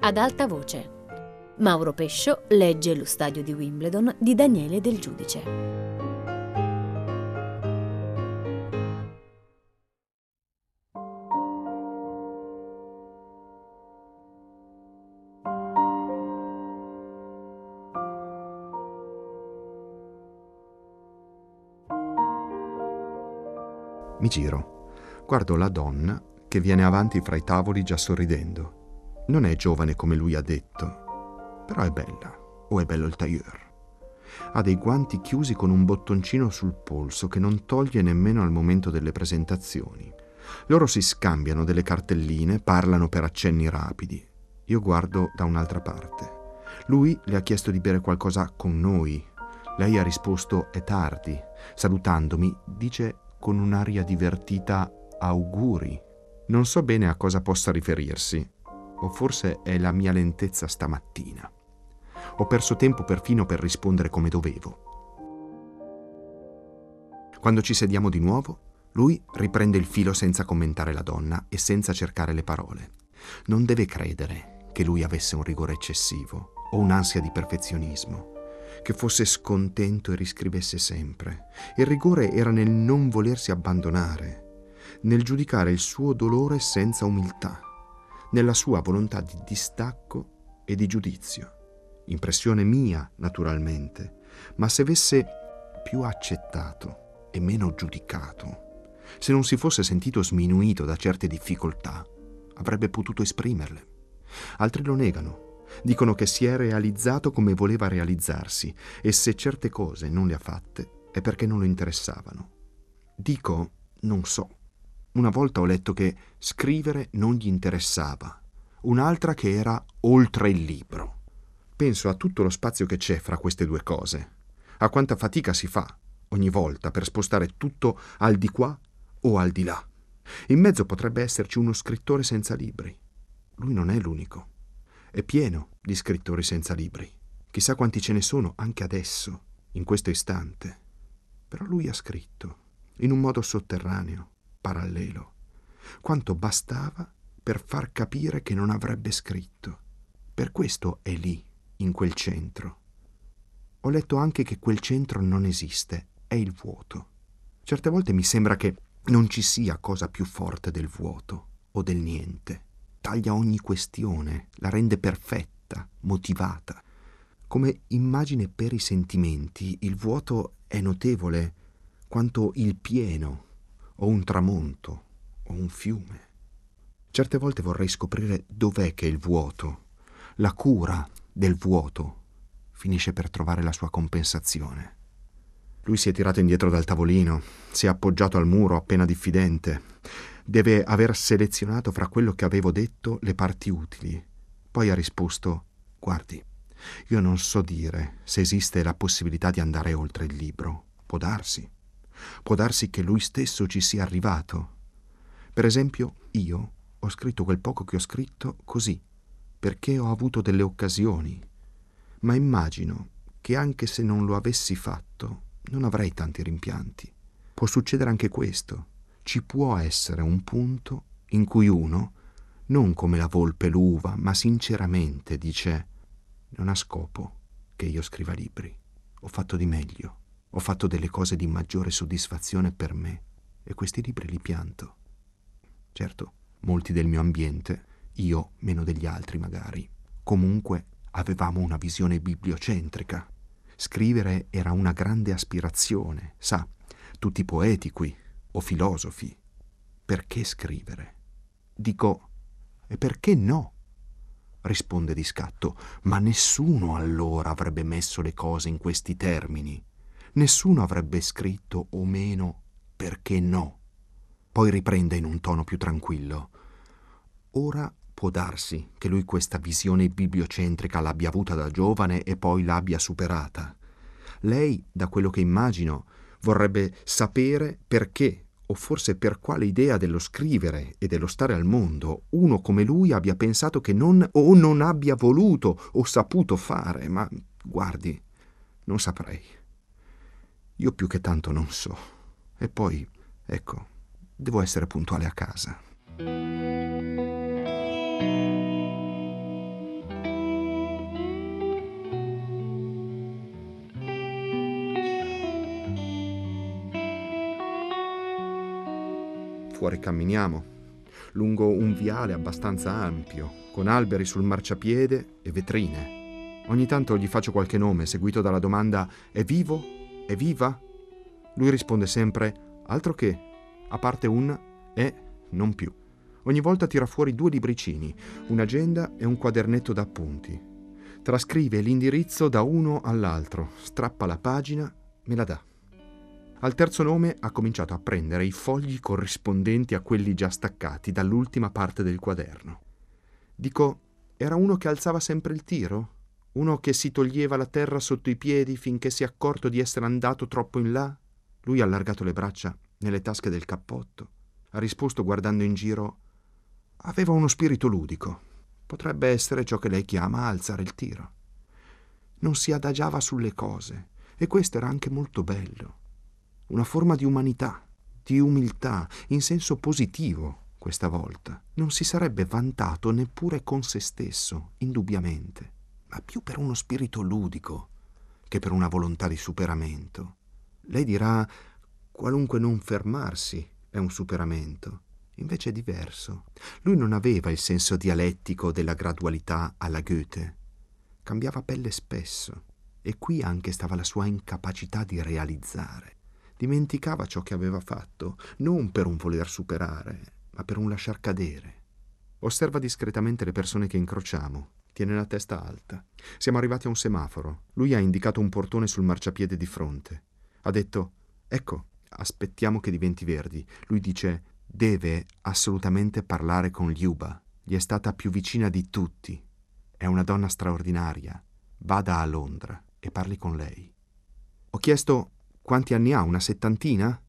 ad alta voce. Mauro Pescio legge Lo stadio di Wimbledon di Daniele Del Giudice. Mi giro, guardo la donna che viene avanti fra i tavoli già sorridendo. Non è giovane come lui ha detto, però è bella, o è bello il tailleur. Ha dei guanti chiusi con un bottoncino sul polso che non toglie nemmeno al momento delle presentazioni. Loro si scambiano delle cartelline, parlano per accenni rapidi. Io guardo da un'altra parte. Lui le ha chiesto di bere qualcosa con noi. Lei ha risposto è tardi. Salutandomi, dice con un'aria divertita auguri. Non so bene a cosa possa riferirsi, o forse è la mia lentezza stamattina. Ho perso tempo perfino per rispondere come dovevo. Quando ci sediamo di nuovo, lui riprende il filo senza commentare la donna e senza cercare le parole. Non deve credere che lui avesse un rigore eccessivo o un'ansia di perfezionismo che fosse scontento e riscrivesse sempre. Il rigore era nel non volersi abbandonare, nel giudicare il suo dolore senza umiltà, nella sua volontà di distacco e di giudizio. Impressione mia, naturalmente, ma se avesse più accettato e meno giudicato, se non si fosse sentito sminuito da certe difficoltà, avrebbe potuto esprimerle. Altri lo negano, Dicono che si è realizzato come voleva realizzarsi e se certe cose non le ha fatte è perché non lo interessavano. Dico, non so. Una volta ho letto che scrivere non gli interessava, un'altra che era oltre il libro. Penso a tutto lo spazio che c'è fra queste due cose, a quanta fatica si fa ogni volta per spostare tutto al di qua o al di là. In mezzo potrebbe esserci uno scrittore senza libri. Lui non è l'unico. È pieno di scrittori senza libri. Chissà quanti ce ne sono anche adesso, in questo istante. Però lui ha scritto, in un modo sotterraneo, parallelo, quanto bastava per far capire che non avrebbe scritto. Per questo è lì, in quel centro. Ho letto anche che quel centro non esiste, è il vuoto. Certe volte mi sembra che non ci sia cosa più forte del vuoto o del niente taglia ogni questione, la rende perfetta, motivata. Come immagine per i sentimenti, il vuoto è notevole quanto il pieno, o un tramonto, o un fiume. Certe volte vorrei scoprire dov'è che il vuoto, la cura del vuoto, finisce per trovare la sua compensazione. Lui si è tirato indietro dal tavolino, si è appoggiato al muro appena diffidente deve aver selezionato fra quello che avevo detto le parti utili. Poi ha risposto Guardi, io non so dire se esiste la possibilità di andare oltre il libro. Può darsi. Può darsi che lui stesso ci sia arrivato. Per esempio, io ho scritto quel poco che ho scritto così, perché ho avuto delle occasioni. Ma immagino che anche se non lo avessi fatto, non avrei tanti rimpianti. Può succedere anche questo ci può essere un punto in cui uno, non come la volpe l'uva, ma sinceramente dice non ha scopo che io scriva libri. Ho fatto di meglio, ho fatto delle cose di maggiore soddisfazione per me e questi libri li pianto. Certo, molti del mio ambiente, io meno degli altri magari, comunque avevamo una visione bibliocentrica. Scrivere era una grande aspirazione, sa, tutti poeti qui, o filosofi. Perché scrivere? Dico, e perché no? Risponde di scatto, ma nessuno allora avrebbe messo le cose in questi termini. Nessuno avrebbe scritto o meno perché no. Poi riprende in un tono più tranquillo. Ora può darsi che lui questa visione bibliocentrica l'abbia avuta da giovane e poi l'abbia superata. Lei, da quello che immagino, vorrebbe sapere perché o forse per quale idea dello scrivere e dello stare al mondo uno come lui abbia pensato che non o non abbia voluto o saputo fare, ma guardi, non saprei. Io più che tanto non so. E poi, ecco, devo essere puntuale a casa. Fuori camminiamo, lungo un viale abbastanza ampio, con alberi sul marciapiede e vetrine. Ogni tanto gli faccio qualche nome, seguito dalla domanda è vivo è viva? Lui risponde sempre Altro che, a parte un e non più. Ogni volta tira fuori due libricini, un'agenda e un quadernetto da appunti. Trascrive l'indirizzo da uno all'altro, strappa la pagina, me la dà. Al terzo nome ha cominciato a prendere i fogli corrispondenti a quelli già staccati dall'ultima parte del quaderno. Dico, era uno che alzava sempre il tiro? Uno che si toglieva la terra sotto i piedi finché si è accorto di essere andato troppo in là? Lui ha allargato le braccia nelle tasche del cappotto. Ha risposto guardando in giro. Aveva uno spirito ludico. Potrebbe essere ciò che lei chiama alzare il tiro. Non si adagiava sulle cose, e questo era anche molto bello una forma di umanità, di umiltà, in senso positivo questa volta. Non si sarebbe vantato neppure con se stesso, indubbiamente, ma più per uno spirito ludico che per una volontà di superamento. Lei dirà qualunque non fermarsi è un superamento. Invece è diverso. Lui non aveva il senso dialettico della gradualità alla Goethe. Cambiava pelle spesso e qui anche stava la sua incapacità di realizzare dimenticava ciò che aveva fatto, non per un voler superare, ma per un lasciar cadere. Osserva discretamente le persone che incrociamo. Tiene la testa alta. Siamo arrivati a un semaforo. Lui ha indicato un portone sul marciapiede di fronte. Ha detto: Ecco, aspettiamo che diventi verdi. Lui dice: Deve assolutamente parlare con Liuba. Gli è stata più vicina di tutti. È una donna straordinaria. Vada a Londra e parli con lei. Ho chiesto quanti anni ha? Una settantina?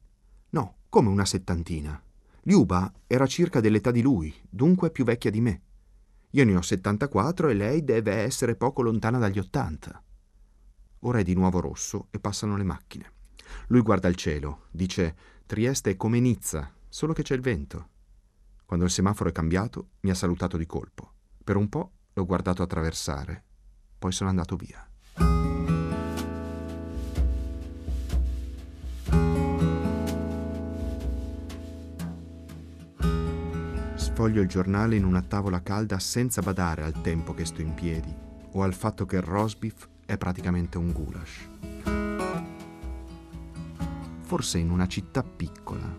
No, come una settantina? Liuba era circa dell'età di lui, dunque più vecchia di me. Io ne ho 74 e lei deve essere poco lontana dagli 80. Ora è di nuovo rosso e passano le macchine. Lui guarda il cielo, dice Trieste è come Nizza, solo che c'è il vento. Quando il semaforo è cambiato, mi ha salutato di colpo. Per un po' l'ho guardato attraversare, poi sono andato via. Sfoglio il giornale in una tavola calda senza badare al tempo che sto in piedi o al fatto che il rosbif è praticamente un goulash. Forse in una città piccola,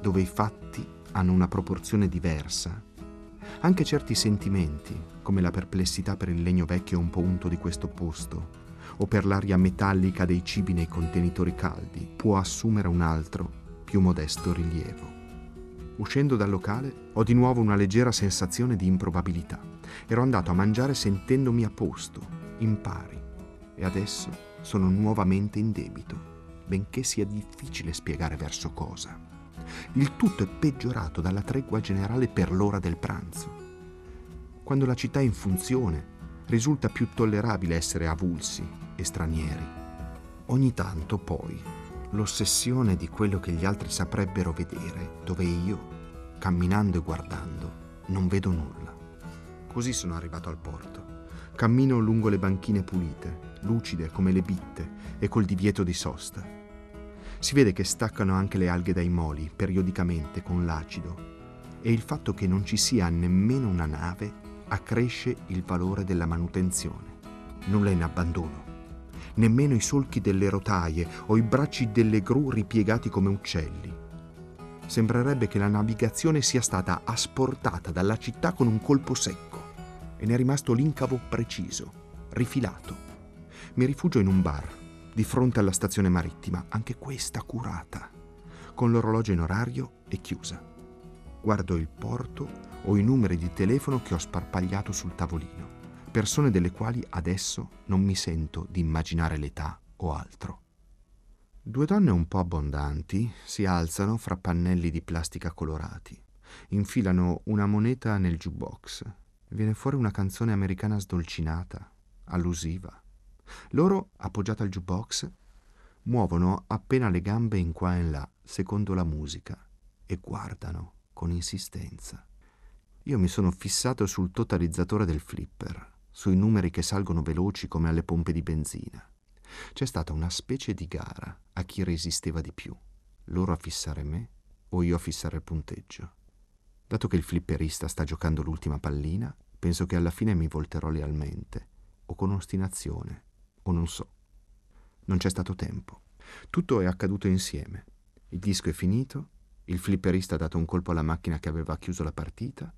dove i fatti hanno una proporzione diversa, anche certi sentimenti, come la perplessità per il legno vecchio un po' unto di questo posto, o per l'aria metallica dei cibi nei contenitori caldi, può assumere un altro, più modesto rilievo. Uscendo dal locale ho di nuovo una leggera sensazione di improbabilità. Ero andato a mangiare sentendomi a posto, in pari, e adesso sono nuovamente in debito, benché sia difficile spiegare verso cosa. Il tutto è peggiorato dalla tregua generale per l'ora del pranzo. Quando la città è in funzione, risulta più tollerabile essere avulsi e stranieri. Ogni tanto, poi, l'ossessione di quello che gli altri saprebbero vedere, dove io, camminando e guardando, non vedo nulla. Così sono arrivato al porto. Cammino lungo le banchine pulite, lucide come le bitte e col divieto di sosta. Si vede che staccano anche le alghe dai moli periodicamente con l'acido e il fatto che non ci sia nemmeno una nave accresce il valore della manutenzione. Nulla in abbandono nemmeno i solchi delle rotaie o i bracci delle gru ripiegati come uccelli. Sembrerebbe che la navigazione sia stata asportata dalla città con un colpo secco e ne è rimasto l'incavo preciso, rifilato. Mi rifugio in un bar, di fronte alla stazione marittima, anche questa curata, con l'orologio in orario e chiusa. Guardo il porto o i numeri di telefono che ho sparpagliato sul tavolino persone delle quali adesso non mi sento di immaginare l'età o altro. Due donne un po' abbondanti si alzano fra pannelli di plastica colorati, infilano una moneta nel jukebox. Viene fuori una canzone americana sdolcinata, allusiva. Loro, appoggiate al jukebox, muovono appena le gambe in qua e in là, secondo la musica, e guardano con insistenza. Io mi sono fissato sul totalizzatore del flipper sui numeri che salgono veloci come alle pompe di benzina. C'è stata una specie di gara a chi resisteva di più, loro a fissare me o io a fissare il punteggio. Dato che il flipperista sta giocando l'ultima pallina, penso che alla fine mi volterò lealmente, o con ostinazione, o non so. Non c'è stato tempo. Tutto è accaduto insieme. Il disco è finito, il flipperista ha dato un colpo alla macchina che aveva chiuso la partita,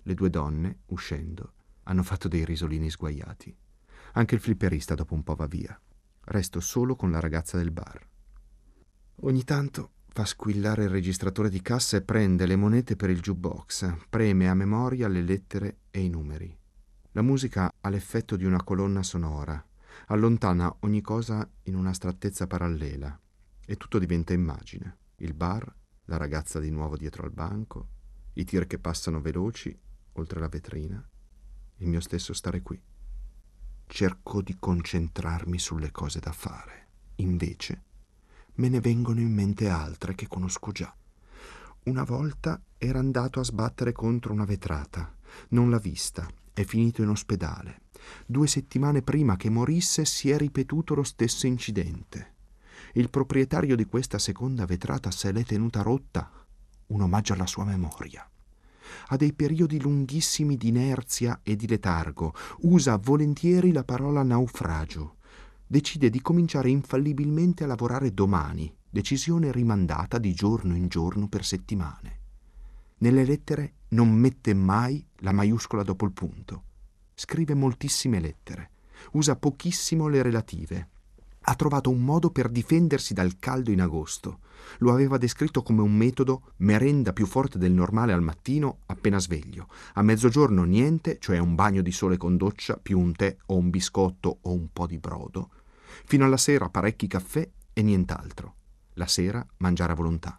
le due donne, uscendo, hanno fatto dei risolini sguaiati. Anche il flipperista dopo un po' va via. Resto solo con la ragazza del bar. Ogni tanto fa squillare il registratore di cassa e prende le monete per il jukebox, preme a memoria le lettere e i numeri. La musica ha l'effetto di una colonna sonora, allontana ogni cosa in una strattezza parallela e tutto diventa immagine. Il bar, la ragazza di nuovo dietro al banco, i tir che passano veloci oltre la vetrina, il mio stesso stare qui. Cerco di concentrarmi sulle cose da fare. Invece me ne vengono in mente altre che conosco già. Una volta era andato a sbattere contro una vetrata. Non l'ha vista. È finito in ospedale. Due settimane prima che morisse si è ripetuto lo stesso incidente. Il proprietario di questa seconda vetrata se l'è tenuta rotta. Un omaggio alla sua memoria ha dei periodi lunghissimi di inerzia e di letargo, usa volentieri la parola naufragio. Decide di cominciare infallibilmente a lavorare domani, decisione rimandata di giorno in giorno per settimane. Nelle lettere non mette mai la maiuscola dopo il punto. Scrive moltissime lettere, usa pochissimo le relative ha trovato un modo per difendersi dal caldo in agosto. Lo aveva descritto come un metodo merenda più forte del normale al mattino appena sveglio. A mezzogiorno niente, cioè un bagno di sole con doccia, più un tè o un biscotto o un po' di brodo. Fino alla sera parecchi caffè e nient'altro. La sera mangiare a volontà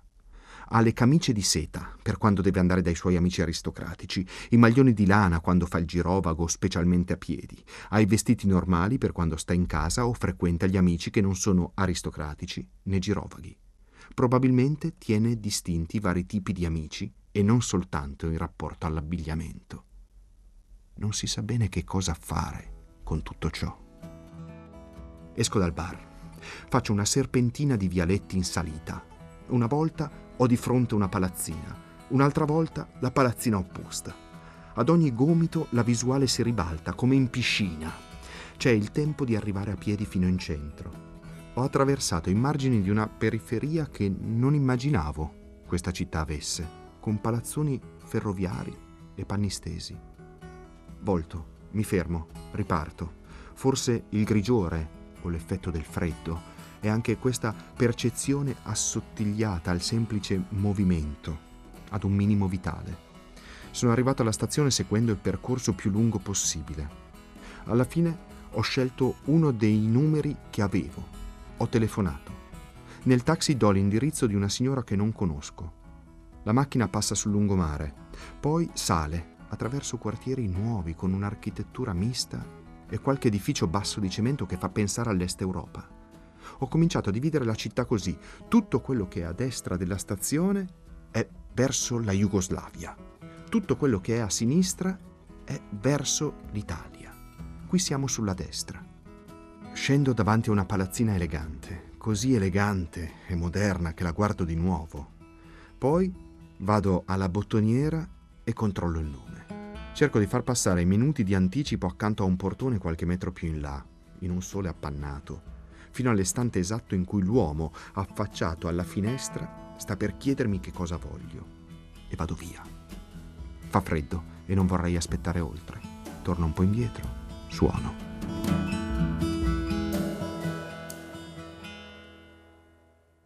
ha le camicie di seta per quando deve andare dai suoi amici aristocratici, i maglioni di lana quando fa il girovago, specialmente a piedi, ha i vestiti normali per quando sta in casa o frequenta gli amici che non sono aristocratici né girovaghi. Probabilmente tiene distinti vari tipi di amici e non soltanto in rapporto all'abbigliamento. Non si sa bene che cosa fare con tutto ciò. Esco dal bar. Faccio una serpentina di vialetti in salita. Una volta ho di fronte una palazzina, un'altra volta la palazzina opposta. Ad ogni gomito la visuale si ribalta, come in piscina. C'è il tempo di arrivare a piedi fino in centro. Ho attraversato i margini di una periferia che non immaginavo questa città avesse, con palazzoni ferroviari e panni stesi. Volto, mi fermo, riparto. Forse il grigiore o l'effetto del freddo e anche questa percezione assottigliata al semplice movimento, ad un minimo vitale. Sono arrivato alla stazione seguendo il percorso più lungo possibile. Alla fine ho scelto uno dei numeri che avevo. Ho telefonato. Nel taxi do l'indirizzo di una signora che non conosco. La macchina passa sul lungomare, poi sale attraverso quartieri nuovi con un'architettura mista e qualche edificio basso di cemento che fa pensare all'est Europa ho cominciato a dividere la città così. Tutto quello che è a destra della stazione è verso la Jugoslavia. Tutto quello che è a sinistra è verso l'Italia. Qui siamo sulla destra. Scendo davanti a una palazzina elegante, così elegante e moderna che la guardo di nuovo. Poi vado alla bottoniera e controllo il nome. Cerco di far passare i minuti di anticipo accanto a un portone qualche metro più in là, in un sole appannato fino all'istante esatto in cui l'uomo, affacciato alla finestra, sta per chiedermi che cosa voglio. E vado via. Fa freddo e non vorrei aspettare oltre. Torno un po' indietro, suono.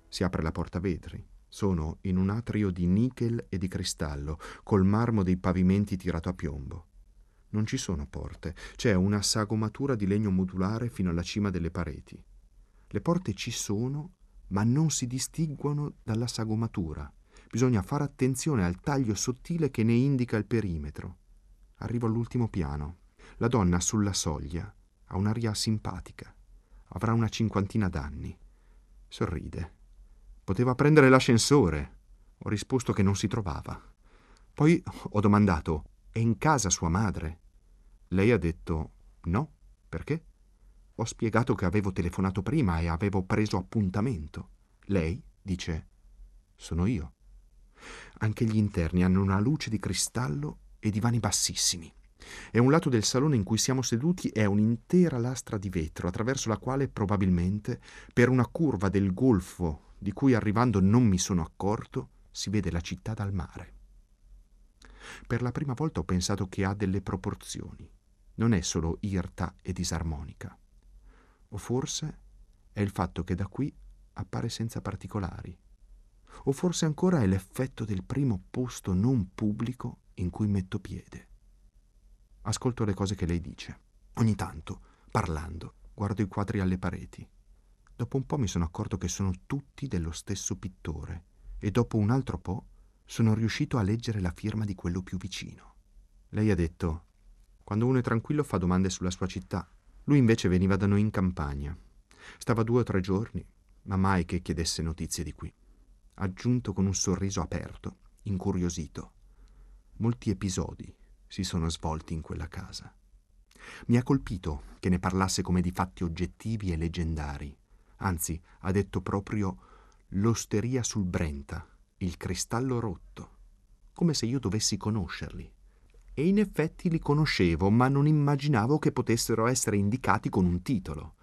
Si apre la porta vetri. Sono in un atrio di nichel e di cristallo, col marmo dei pavimenti tirato a piombo. Non ci sono porte, c'è una sagomatura di legno modulare fino alla cima delle pareti. Le porte ci sono, ma non si distinguono dalla sagomatura. Bisogna fare attenzione al taglio sottile che ne indica il perimetro. Arrivo all'ultimo piano. La donna sulla soglia ha un'aria simpatica. Avrà una cinquantina d'anni. Sorride. Poteva prendere l'ascensore. Ho risposto che non si trovava. Poi ho domandato: è in casa sua madre? Lei ha detto no. Perché? Ho spiegato che avevo telefonato prima e avevo preso appuntamento. Lei dice, sono io. Anche gli interni hanno una luce di cristallo e divani bassissimi. E un lato del salone in cui siamo seduti è un'intera lastra di vetro, attraverso la quale probabilmente, per una curva del golfo di cui arrivando non mi sono accorto, si vede la città dal mare. Per la prima volta ho pensato che ha delle proporzioni. Non è solo irta e disarmonica. O forse è il fatto che da qui appare senza particolari. O forse ancora è l'effetto del primo posto non pubblico in cui metto piede. Ascolto le cose che lei dice. Ogni tanto, parlando, guardo i quadri alle pareti. Dopo un po' mi sono accorto che sono tutti dello stesso pittore e dopo un altro po' sono riuscito a leggere la firma di quello più vicino. Lei ha detto, quando uno è tranquillo fa domande sulla sua città. Lui invece veniva da noi in campagna. Stava due o tre giorni, ma mai che chiedesse notizie di qui. Aggiunto con un sorriso aperto, incuriosito. Molti episodi si sono svolti in quella casa. Mi ha colpito che ne parlasse come di fatti oggettivi e leggendari. Anzi, ha detto proprio l'osteria sul Brenta, il cristallo rotto, come se io dovessi conoscerli. E in effetti li conoscevo, ma non immaginavo che potessero essere indicati con un titolo.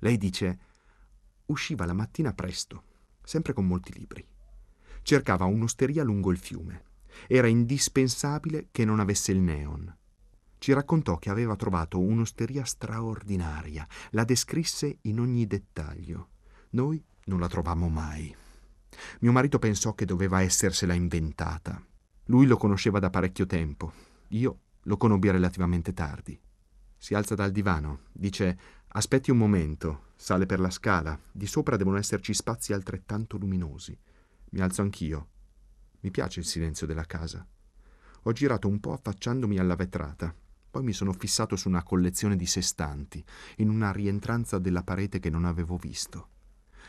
Lei dice, usciva la mattina presto, sempre con molti libri. Cercava un'osteria lungo il fiume era indispensabile che non avesse il neon. Ci raccontò che aveva trovato un'osteria straordinaria, la descrisse in ogni dettaglio. Noi non la trovammo mai. Mio marito pensò che doveva essersela inventata. Lui lo conosceva da parecchio tempo. Io lo conobbi relativamente tardi. Si alza dal divano, dice aspetti un momento, sale per la scala, di sopra devono esserci spazi altrettanto luminosi. Mi alzo anch'io, mi piace il silenzio della casa. Ho girato un po' affacciandomi alla vetrata. Poi mi sono fissato su una collezione di sestanti, in una rientranza della parete che non avevo visto.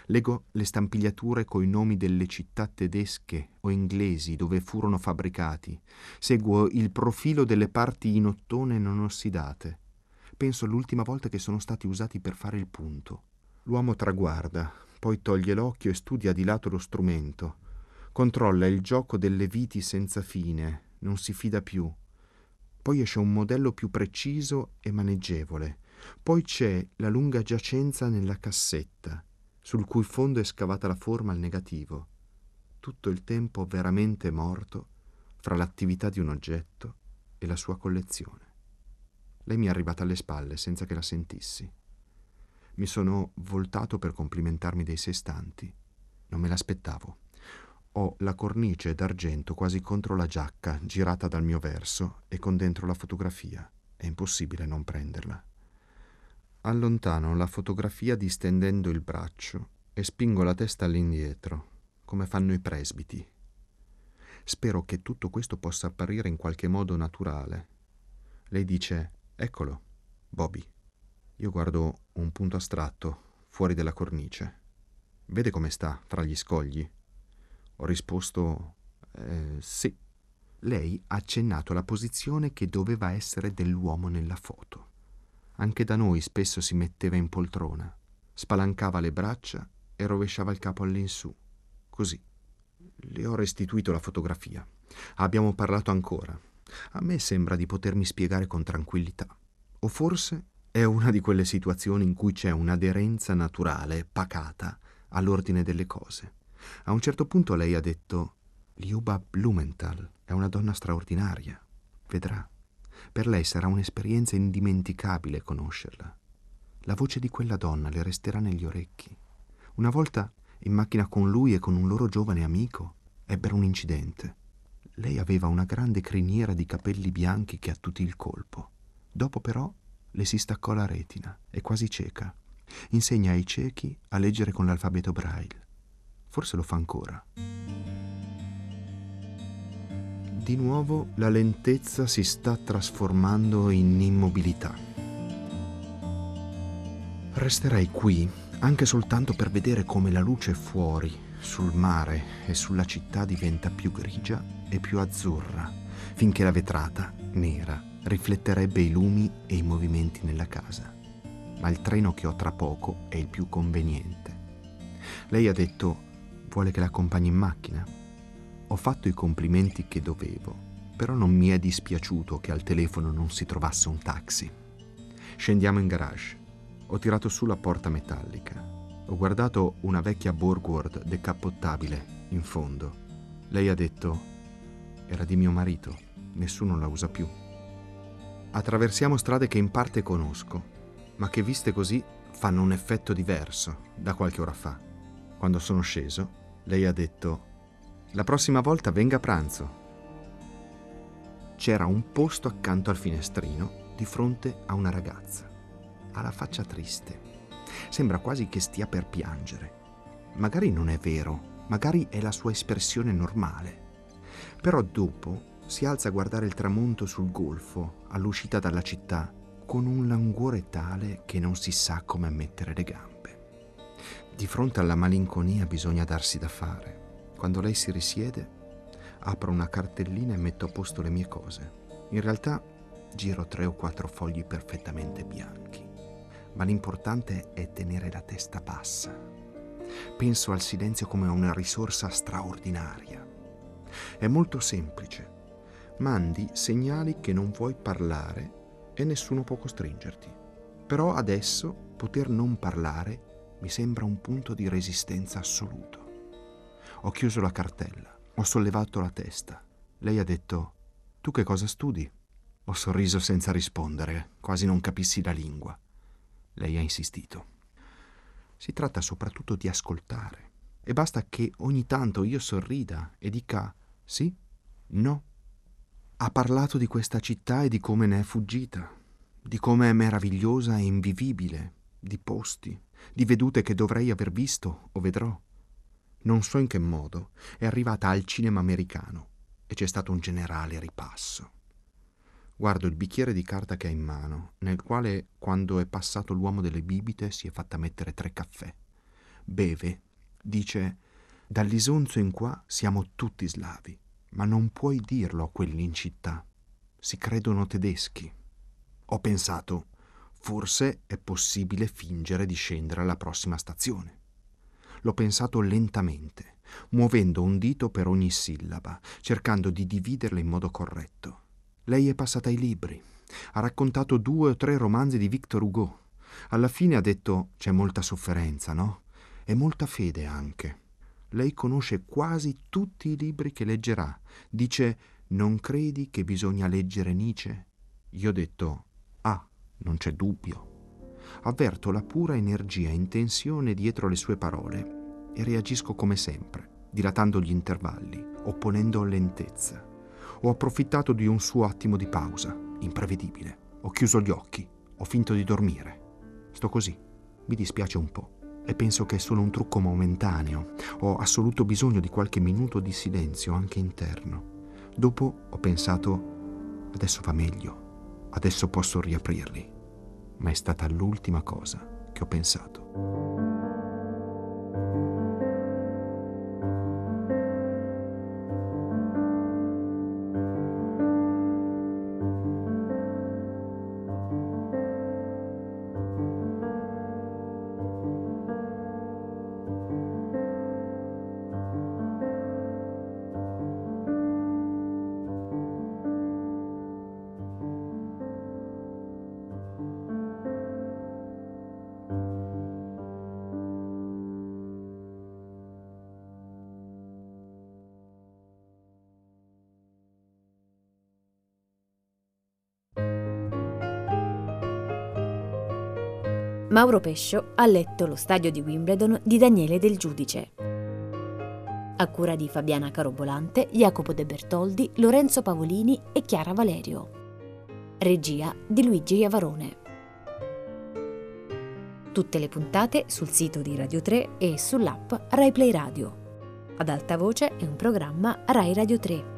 Leggo le stampigliature coi nomi delle città tedesche o inglesi dove furono fabbricati. Seguo il profilo delle parti in ottone non ossidate. Penso all'ultima volta che sono stati usati per fare il punto. L'uomo traguarda, poi toglie l'occhio e studia di lato lo strumento. Controlla il gioco delle viti senza fine, non si fida più. Poi esce un modello più preciso e maneggevole. Poi c'è la lunga giacenza nella cassetta, sul cui fondo è scavata la forma al negativo. Tutto il tempo veramente morto fra l'attività di un oggetto e la sua collezione. Lei mi è arrivata alle spalle senza che la sentissi. Mi sono voltato per complimentarmi dei sestanti. Non me l'aspettavo. Ho la cornice d'argento quasi contro la giacca, girata dal mio verso e con dentro la fotografia. È impossibile non prenderla. Allontano la fotografia distendendo il braccio e spingo la testa all'indietro, come fanno i presbiti. Spero che tutto questo possa apparire in qualche modo naturale. Lei dice, eccolo, Bobby. Io guardo un punto astratto, fuori della cornice. Vede come sta fra gli scogli? Ho risposto eh, sì. Lei ha accennato alla posizione che doveva essere dell'uomo nella foto. Anche da noi spesso si metteva in poltrona, spalancava le braccia e rovesciava il capo all'insù. Così. Le ho restituito la fotografia. Abbiamo parlato ancora. A me sembra di potermi spiegare con tranquillità. O forse è una di quelle situazioni in cui c'è un'aderenza naturale, pacata, all'ordine delle cose. A un certo punto lei ha detto Liuba Blumenthal è una donna straordinaria. Vedrà. Per lei sarà un'esperienza indimenticabile conoscerla. La voce di quella donna le resterà negli orecchi. Una volta, in macchina con lui e con un loro giovane amico, ebbero un incidente. Lei aveva una grande criniera di capelli bianchi che attutì il colpo. Dopo però le si staccò la retina, è quasi cieca. Insegna ai ciechi a leggere con l'alfabeto braille. Forse lo fa ancora. Di nuovo la lentezza si sta trasformando in immobilità. Resterei qui anche soltanto per vedere come la luce fuori, sul mare e sulla città diventa più grigia e più azzurra, finché la vetrata, nera, rifletterebbe i lumi e i movimenti nella casa. Ma il treno che ho tra poco è il più conveniente. Lei ha detto Vuole che l'accompagni in macchina? Ho fatto i complimenti che dovevo, però non mi è dispiaciuto che al telefono non si trovasse un taxi. Scendiamo in garage. Ho tirato su la porta metallica. Ho guardato una vecchia Borgward decappottabile in fondo. Lei ha detto, era di mio marito, nessuno la usa più. Attraversiamo strade che in parte conosco, ma che viste così fanno un effetto diverso da qualche ora fa. Quando sono sceso, lei ha detto, la prossima volta venga a pranzo. C'era un posto accanto al finestrino di fronte a una ragazza. Ha la faccia triste. Sembra quasi che stia per piangere. Magari non è vero, magari è la sua espressione normale. Però dopo si alza a guardare il tramonto sul golfo all'uscita dalla città con un languore tale che non si sa come mettere le gambe. Di fronte alla malinconia bisogna darsi da fare. Quando lei si risiede, apro una cartellina e metto a posto le mie cose. In realtà giro tre o quattro fogli perfettamente bianchi, ma l'importante è tenere la testa bassa. Penso al silenzio come a una risorsa straordinaria. È molto semplice. Mandi segnali che non vuoi parlare e nessuno può costringerti. Però adesso poter non parlare mi sembra un punto di resistenza assoluto. Ho chiuso la cartella, ho sollevato la testa. Lei ha detto, tu che cosa studi? Ho sorriso senza rispondere, quasi non capissi la lingua. Lei ha insistito. Si tratta soprattutto di ascoltare. E basta che ogni tanto io sorrida e dica sì, no. Ha parlato di questa città e di come ne è fuggita, di come è meravigliosa e invivibile, di posti, di vedute che dovrei aver visto o vedrò non so in che modo, è arrivata al cinema americano e c'è stato un generale ripasso. Guardo il bicchiere di carta che ha in mano, nel quale, quando è passato l'uomo delle bibite, si è fatta mettere tre caffè. Beve, dice, dall'Isonzo in qua siamo tutti slavi, ma non puoi dirlo a quelli in città. Si credono tedeschi. Ho pensato, forse è possibile fingere di scendere alla prossima stazione. L'ho pensato lentamente, muovendo un dito per ogni sillaba, cercando di dividerle in modo corretto. Lei è passata ai libri, ha raccontato due o tre romanzi di Victor Hugo. Alla fine ha detto c'è molta sofferenza, no? E molta fede anche. Lei conosce quasi tutti i libri che leggerà. Dice non credi che bisogna leggere Nietzsche? Io ho detto ah, non c'è dubbio. Avverto la pura energia e intenzione dietro le sue parole e reagisco come sempre, dilatando gli intervalli, opponendo lentezza. Ho approfittato di un suo attimo di pausa, imprevedibile. Ho chiuso gli occhi, ho finto di dormire. Sto così, mi dispiace un po' e penso che è solo un trucco momentaneo. Ho assoluto bisogno di qualche minuto di silenzio anche interno. Dopo ho pensato, adesso va meglio, adesso posso riaprirli ma è stata l'ultima cosa che ho pensato. Mauro Pescio ha letto Lo stadio di Wimbledon di Daniele Del Giudice. A cura di Fabiana Carobolante, Jacopo De Bertoldi, Lorenzo Pavolini e Chiara Valerio. Regia di Luigi Iavarone. Tutte le puntate sul sito di Radio 3 e sull'app RaiPlay Radio. Ad alta voce è un programma Rai Radio 3.